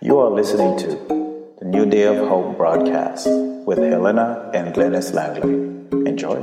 You are listening to the New Day of Hope broadcast with Helena and Glennis Langley. Enjoy.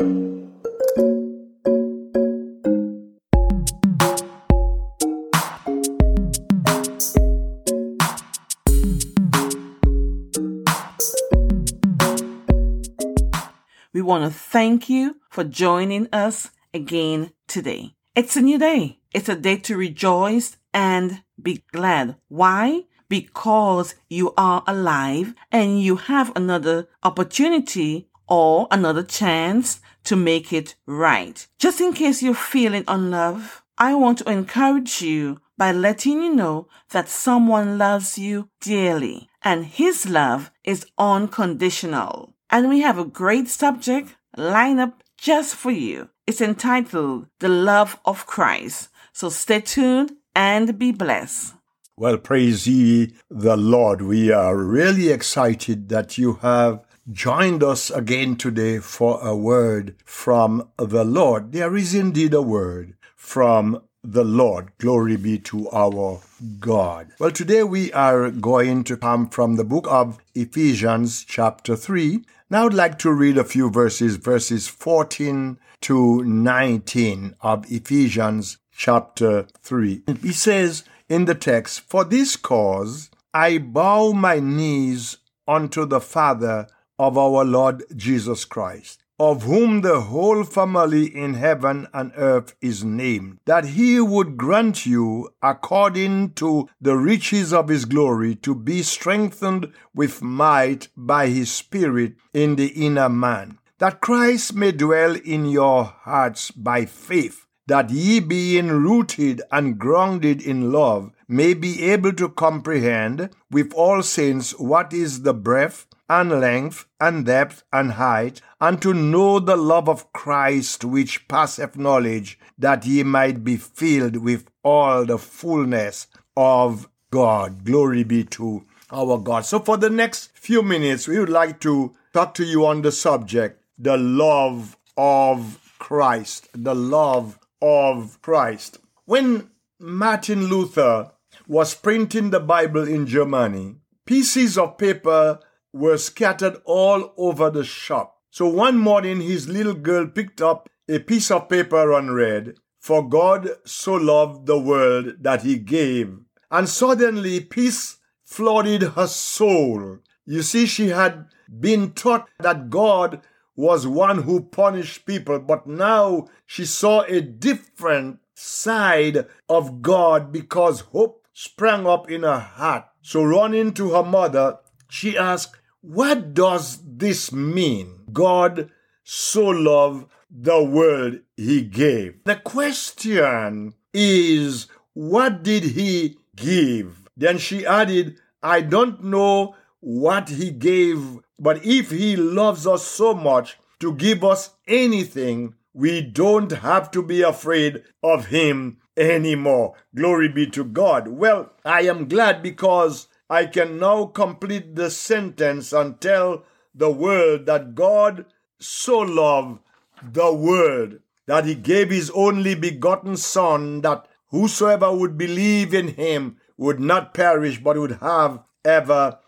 We want to thank you for joining us again today. It's a new day. It's a day to rejoice and be glad. Why? Because you are alive and you have another opportunity or another chance to make it right. Just in case you're feeling unloved, I want to encourage you by letting you know that someone loves you dearly and his love is unconditional. And we have a great subject lined up just for you. It's entitled The Love of Christ. So stay tuned and be blessed. Well, praise ye the Lord. We are really excited that you have joined us again today for a word from the Lord. There is indeed a word from the Lord. Glory be to our God. Well, today we are going to come from the book of Ephesians, chapter 3. Now I'd like to read a few verses, verses 14 to 19 of Ephesians, chapter 3. He says in the text, For this cause I bow my knees unto the Father of our Lord Jesus Christ of whom the whole family in heaven and earth is named, that he would grant you, according to the riches of his glory, to be strengthened with might by his Spirit in the inner man, that Christ may dwell in your hearts by faith, that ye being rooted and grounded in love, may be able to comprehend with all saints what is the breadth and length and depth and height, and to know the love of Christ which passeth knowledge, that ye might be filled with all the fullness of God. Glory be to our God. So, for the next few minutes, we would like to talk to you on the subject the love of Christ. The love of Christ. When Martin Luther was printing the Bible in Germany, pieces of paper were scattered all over the shop. So one morning, his little girl picked up a piece of paper and read, For God so loved the world that he gave. And suddenly, peace flooded her soul. You see, she had been taught that God was one who punished people, but now she saw a different side of God because hope sprang up in her heart. So running to her mother, she asked, what does this mean? God so loved the world he gave. The question is, what did he give? Then she added, I don't know what he gave, but if he loves us so much to give us anything, we don't have to be afraid of him anymore. Glory be to God. Well, I am glad because I can now complete the sentence and tell the world that God so loved the world that he gave his only begotten Son, that whosoever would believe in him would not perish but would have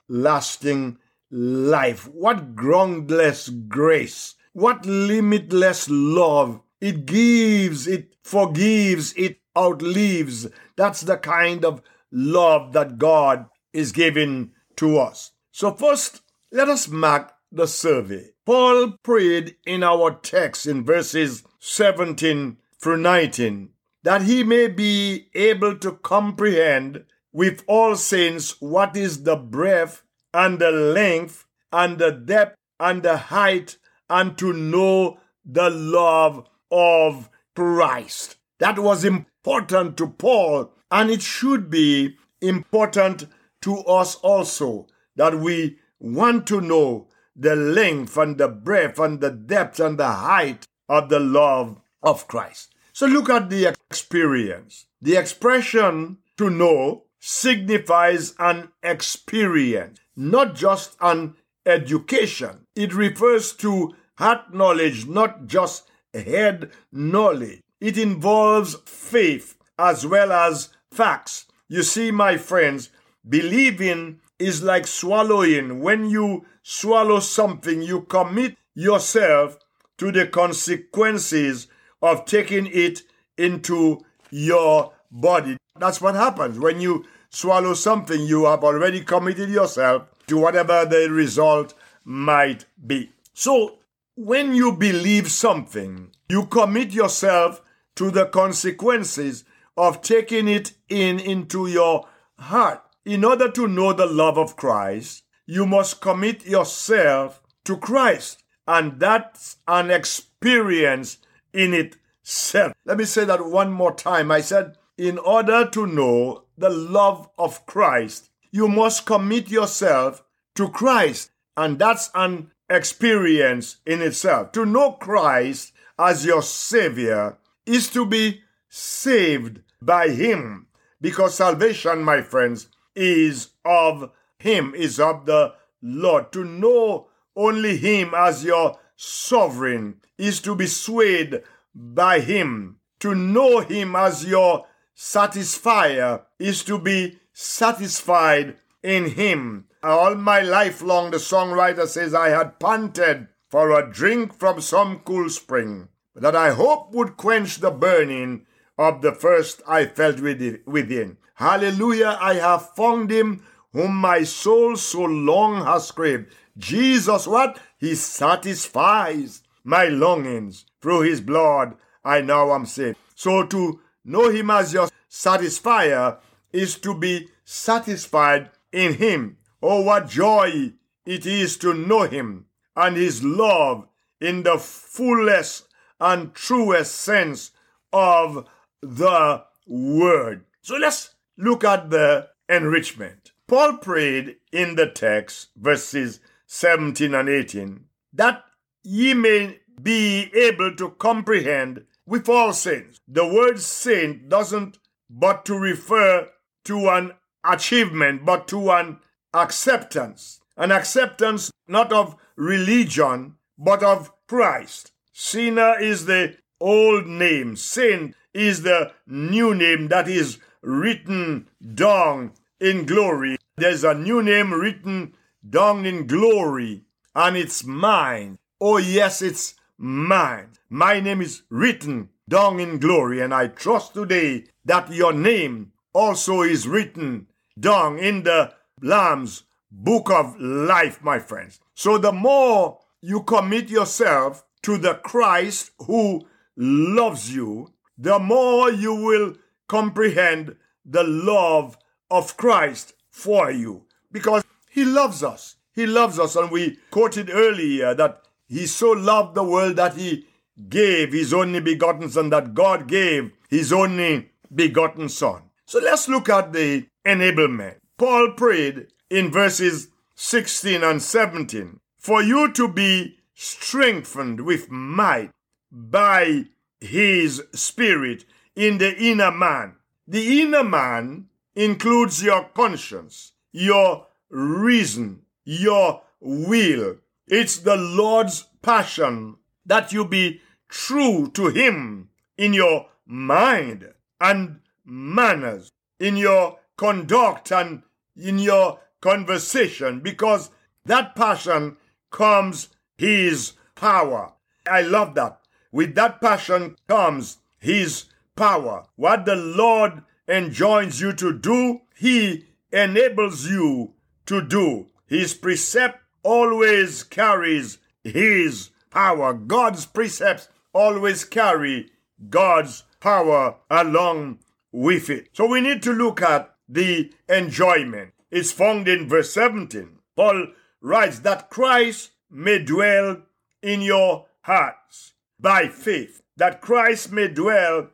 everlasting life. What groundless grace! What limitless love! It gives, it forgives, it outlives. That's the kind of love that God is giving to us. So, first, let us mark the survey. Paul prayed in our text in verses 17 through 19 that he may be able to comprehend with all saints what is the breadth and the length and the depth and the height and to know the love of Christ. That was important to Paul and it should be important to us also that we want to know the length and the breadth and the depth and the height of the love of Christ. So look at the experience. The expression to know signifies an experience, not just an education. It refers to heart knowledge, not just head knowledge. It involves faith as well as facts. You see, my friends, Believing is like swallowing. When you swallow something, you commit yourself to the consequences of taking it into your body. That's what happens. When you swallow something, you have already committed yourself to whatever the result might be. So, when you believe something, you commit yourself to the consequences of taking it in into your heart. In order to know the love of Christ, you must commit yourself to Christ. And that's an experience in itself. Let me say that one more time. I said, in order to know the love of Christ, you must commit yourself to Christ. And that's an experience in itself. To know Christ as your Savior is to be saved by Him. Because salvation, my friends, is of Him, is of the Lord. To know only Him as your sovereign is to be swayed by Him. To know Him as your satisfier is to be satisfied in Him. All my life long, the songwriter says, I had panted for a drink from some cool spring that I hope would quench the burning of the first I felt within. Hallelujah, I have found him whom my soul so long has craved. Jesus, what? He satisfies my longings. Through his blood, I now am saved. So to know him as your satisfier is to be satisfied in him. Oh, what joy it is to know him and his love in the fullest and truest sense of the word. So let's look at the enrichment. Paul prayed in the text, verses 17 and 18, that ye may be able to comprehend with all saints. The word saint doesn't but to refer to an achievement, but to an acceptance. An acceptance not of religion, but of Christ. Sinner is the old name. Saint is the new name that is written down in glory. There's a new name written down in glory, and it's mine. Oh, yes, it's mine. My name is written down in glory, and I trust today that your name also is written down in the Lamb's book of life, my friends. So the more you commit yourself to the Christ who loves you, the more you will comprehend the love of Christ for you. Because he loves us. He loves us. And we quoted earlier that he so loved the world that he gave his only begotten son, that God gave his only begotten son. So let's look at the enablement. Paul prayed in verses 16 and 17 for you to be strengthened with might by his spirit in the inner man. The inner man includes your conscience, your reason, your will. It's the Lord's passion that you be true to him in your mind and manners, in your conduct and in your conversation, because that passion comes his power. I love that. With that passion comes his power. What the Lord enjoins you to do, he enables you to do. His precept always carries his power. God's precepts always carry God's power along with it. So we need to look at the enjoyment. It's found in verse 17. Paul writes that Christ may dwell in your hearts by faith. That Christ may dwell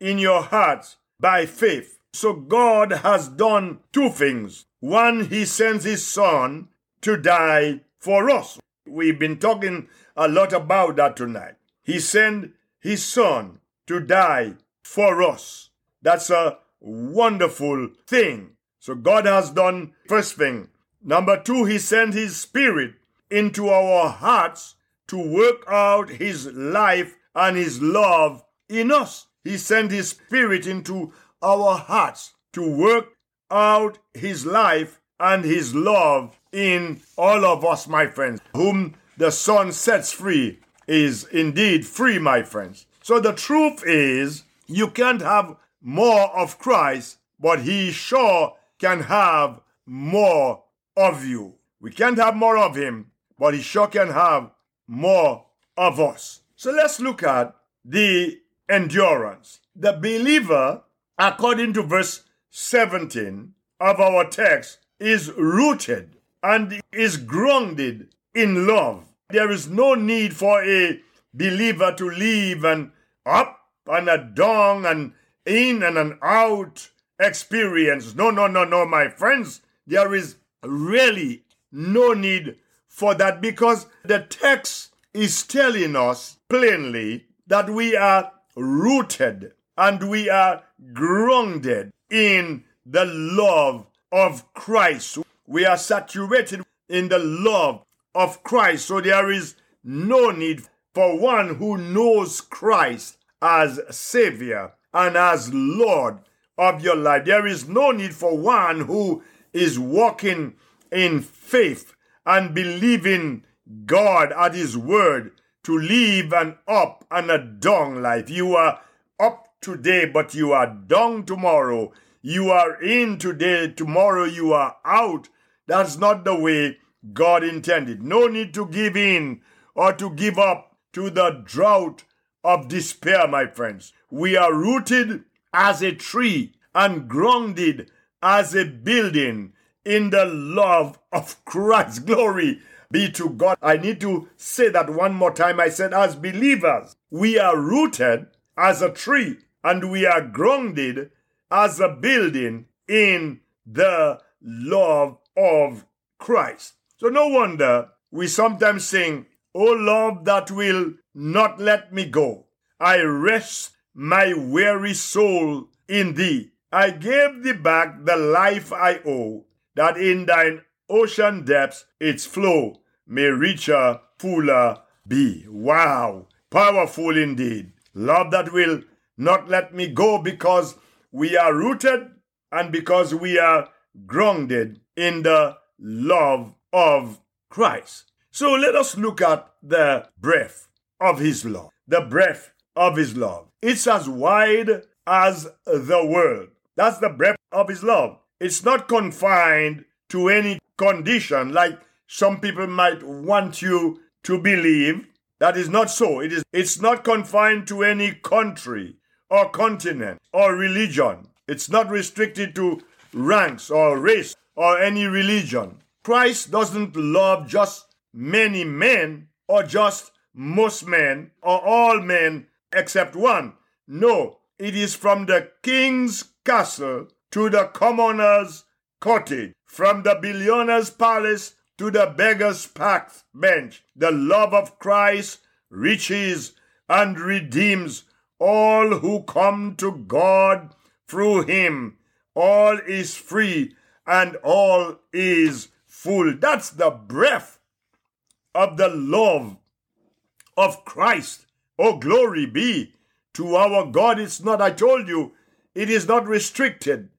in your hearts by faith. So God has done two things. One, He sends His Son to die for us. We've been talking a lot about that tonight. He sent His Son to die for us. That's a wonderful thing. So God has done first thing. Number two, He sent His Spirit into our hearts to work out His life and His love in us. He sent His Spirit into our hearts to work out his life and his love in all of us, my friends. Whom the Son sets free is indeed free, my friends. So the truth is, you can't have more of Christ, but he sure can have more of you. We can't have more of him, but he sure can have more of us. So let's look at the endurance. The believer, according to verse 17 of our text, is rooted and is grounded in love. There is no need for a believer to live an up and a down and in and an out experience. No, no, no, no, my friends. There is really no need for that because the text is telling us plainly that we are rooted and we are grounded in the love of Christ. We are saturated in the love of Christ. So there is no need for one who knows Christ as Savior and as Lord of your life. There is no need for one who is walking in faith and believing God at His word to live an up and a down life. You are up today, but you are down tomorrow. You are in today, tomorrow you are out. That's not the way God intended. No need to give in or to give up to the drought of despair, my friends. We are rooted as a tree and grounded as a building in the love of Christ. Glory be to God. I need to say that one more time. I said, as believers, we are rooted as a tree and we are grounded as a building in the love of Christ. So no wonder we sometimes sing, oh O love that will not let me go. I rest my weary soul in thee. I gave thee back the life I owe, that in thine ocean depths its flow may richer, fuller be. Wow, powerful indeed. Love that will not let me go because we are rooted and because we are grounded in the love of Christ. So let us look at the breadth of his love. The breadth of his love. It's as wide as the world. That's the breadth of his love. It's not confined to any condition like some people might want you to believe. That is not so. It is it's not confined to any country or continent or religion. It's not restricted to ranks or race or any religion. Christ doesn't love just many men or just most men or all men except one. No, it is from the king's castle to the commoner's cottage, from the billionaire's palace to the beggar's pack bench. The love of Christ reaches and redeems all who come to God through him. All is free and all is full. That's the breath of the love of Christ. Oh, glory be to our God. It's not, I told you, it is not restricted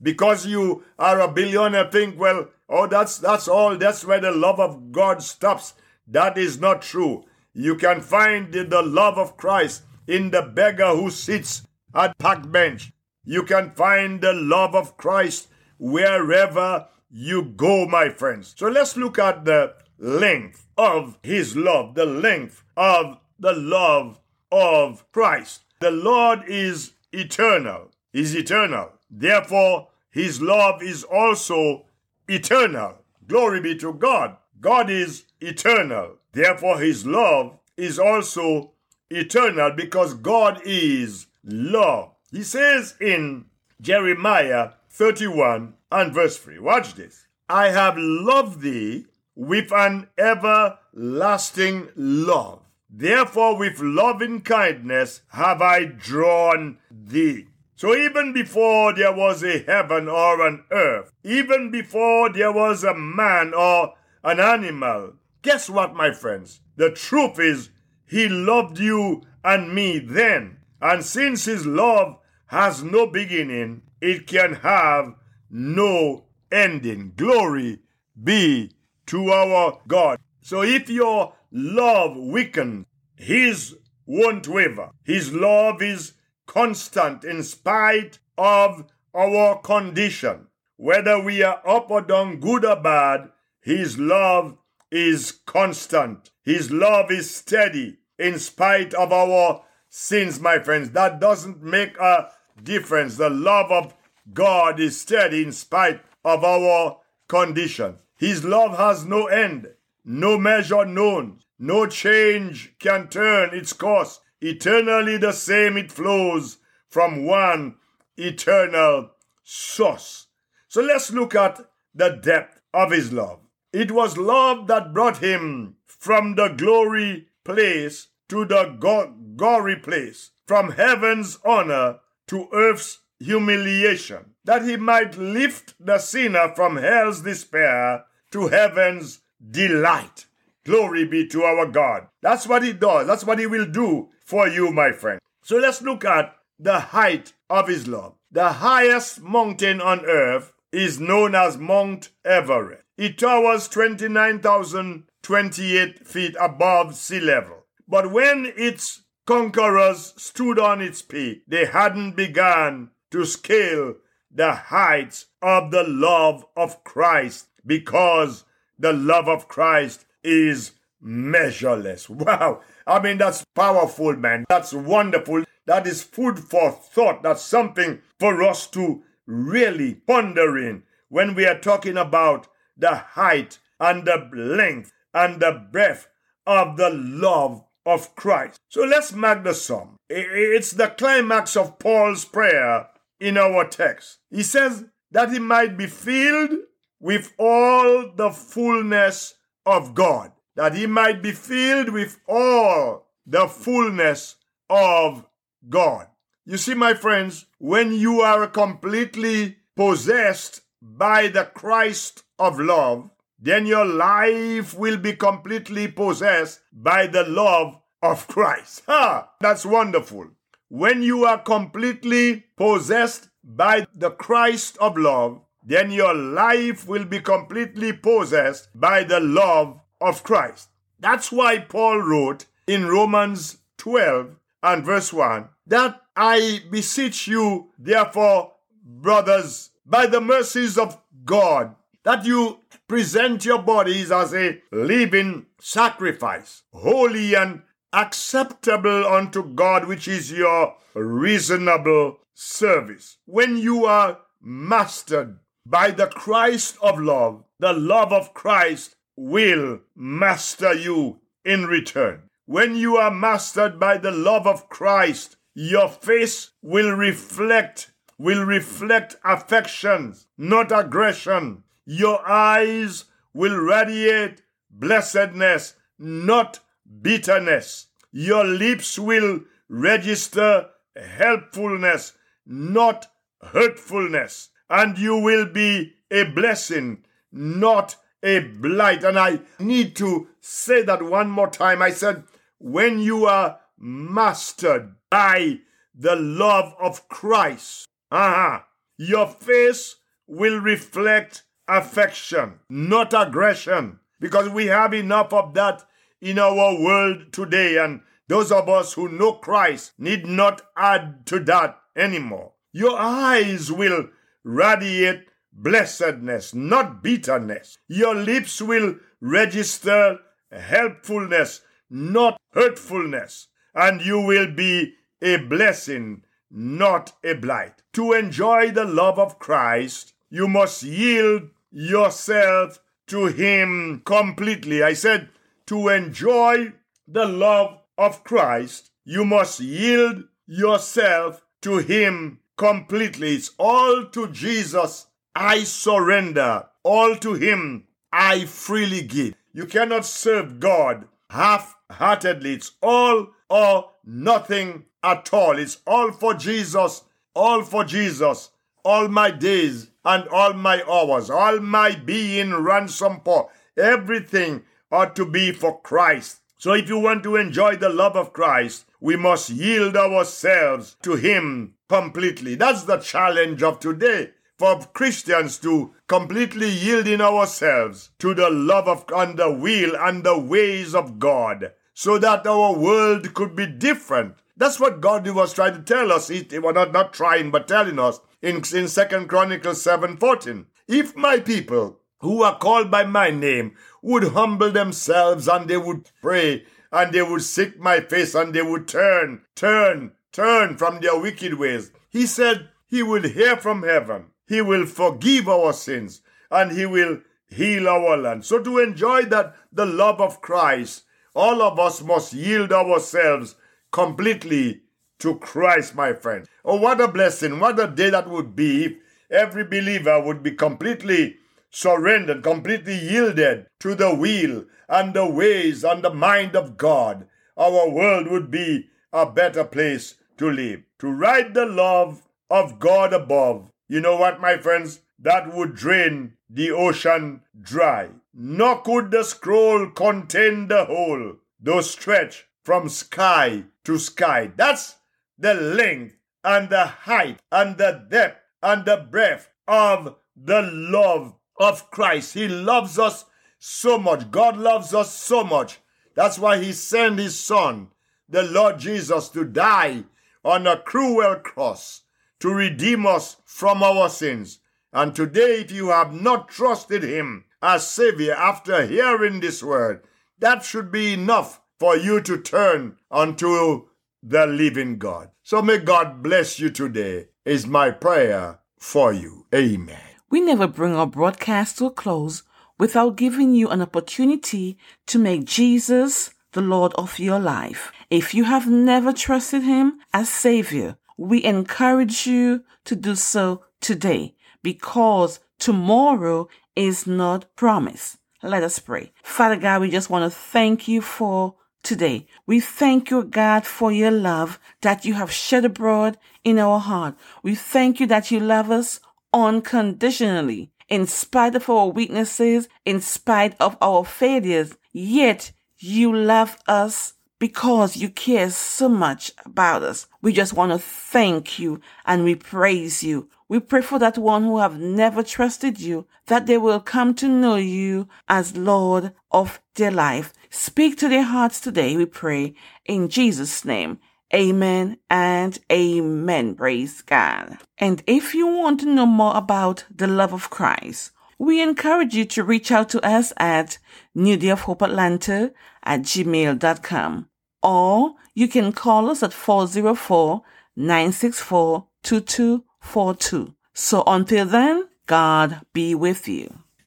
because you are a billionaire. Think, well, oh, that's that's all. That's where the love of God stops. That is not true. You can find the love of Christ in the beggar who sits at park bench. You can find the love of Christ wherever you go, my friends. So let's look at the length of his love, the length of the love of Christ. The Lord is eternal, is eternal. Therefore, his love is also eternal. Glory be to God. God is eternal. Therefore, his love is also eternal because God is love. He says in Jeremiah 31 and verse 3, watch this. I have loved thee with an everlasting love. Therefore, with loving kindness have I drawn thee. So even before there was a heaven or an earth, even before there was a man or an animal, guess what, my friends? The truth is he loved you and me then. And since His love has no beginning, it can have no ending. Glory be to our God. So if your love weakens, his won't waver. His love is constant in spite of our condition. Whether we are up or down, good or bad, his love is constant. His love is steady in spite of our sins, my friends. That doesn't make a difference. The love of God is steady in spite of our condition. His love has no end, no measure known. No change can turn its course. Eternally the same it flows from one eternal source. So let's look at the depth of his love. It was love that brought him from the glory place to the go- gory place, from heaven's honor to earth's humiliation, that he might lift the sinner from hell's despair to heaven's delight. Glory be to our God. That's what he does. That's what he will do for you, my friend. So let's look at the height of his love. The highest mountain on earth is known as Mount Everest. It towers 29,028 feet above sea level. But when its conquerors stood on its peak, they hadn't begun to scale the heights of the love of Christ because the love of Christ is measureless. Wow. I mean, that's powerful, man. That's wonderful. That is food for thought. That's something for us to really ponder in when we are talking about the height and the length and the breadth of the love of Christ. So let's mark the sum. It's the climax of Paul's prayer in our text. He says that he might be filled with all the fullness of God, that he might be filled with all the fullness of God. You see, my friends, when you are completely possessed by the Christ of love, then your life will be completely possessed by the love of Christ. Ha! That's wonderful. When you are completely possessed by the Christ of love, then your life will be completely possessed by the love of Christ. That's why Paul wrote in Romans 12 and verse 1 that I beseech you, therefore, brothers, by the mercies of God, that you present your bodies as a living sacrifice, holy and acceptable unto God, which is your reasonable service. When you are mastered by the Christ of love, the love of Christ will master you in return. When you are mastered by the love of Christ, your face will reflect will reflect affections, not aggression. Your eyes will radiate blessedness, not bitterness. Your lips will register helpfulness, not hurtfulness and you will be a blessing, not a blight. And I need to say that one more time. I said, when you are mastered by the love of Christ, uh-huh, your face will reflect affection, not aggression, because we have enough of that in our world today. And those of us who know Christ need not add to that anymore. Your eyes will radiate blessedness, not bitterness. Your lips will register helpfulness, not hurtfulness. And you will be a blessing, not a blight. To enjoy the love of Christ, you must yield yourself to Him completely. I said, to enjoy the love of Christ, you must yield yourself to Him completely. It's all to Jesus. I surrender. All to Him. I freely give. You cannot serve God half heartedly. It's all or nothing at all. It's all for Jesus. All for Jesus. All my days and all my hours. All my being ransom for. Everything ought to be for Christ. So if you want to enjoy the love of Christ, we must yield ourselves to Him completely. That's the challenge of today for Christians to completely yield in ourselves to the love of and the will and the ways of God so that our world could be different. That's what God was trying to tell us. He, he was not, not trying, but telling us in, in 2 Chronicles 7 14. If my people who are called by my name would humble themselves and they would pray and they would seek my face and they would turn, turn, turn from their wicked ways. He said he will hear from heaven. He will forgive our sins and he will heal our land. So to enjoy that, the love of Christ, all of us must yield ourselves completely to Christ, my friend. Oh, what a blessing. What a day that would be if every believer would be completely surrendered, completely yielded to the will and the ways and the mind of God. Our world would be a better place to live. To write the love of God above. You know what, my friends? That would drain the ocean dry. Nor could the scroll contain the whole, though stretch from sky to sky. That's the length and the height and the depth and the breadth of the love of Christ. He loves us so much. God loves us so much. That's why He sent His Son, the Lord Jesus, to die on a cruel cross to redeem us from our sins. And today, if you have not trusted Him as Savior after hearing this word, that should be enough for you to turn unto the living God. So may God bless you today, is my prayer for you. Amen. We never bring our broadcast to a close without giving you an opportunity to make Jesus the Lord of your life. If you have never trusted Him as Savior, we encourage you to do so today because tomorrow is not promised. Let us pray. Father God, we just want to thank you for today. We thank you, God, for your love that you have shed abroad in our heart. We thank you that you love us unconditionally, in spite of our weaknesses, in spite of our failures. Yet you love us because you care so much about us. We just want to thank you and we praise you. We pray for that one who have never trusted you, that they will come to know you as Lord of their life. Speak to their hearts today, we pray, in Jesus' name. Amen and amen. Praise God. And if you want to know more about the love of Christ, we encourage you to reach out to us at New at gmail.com or you can call us at 404 964 2242. So until then, God be with you.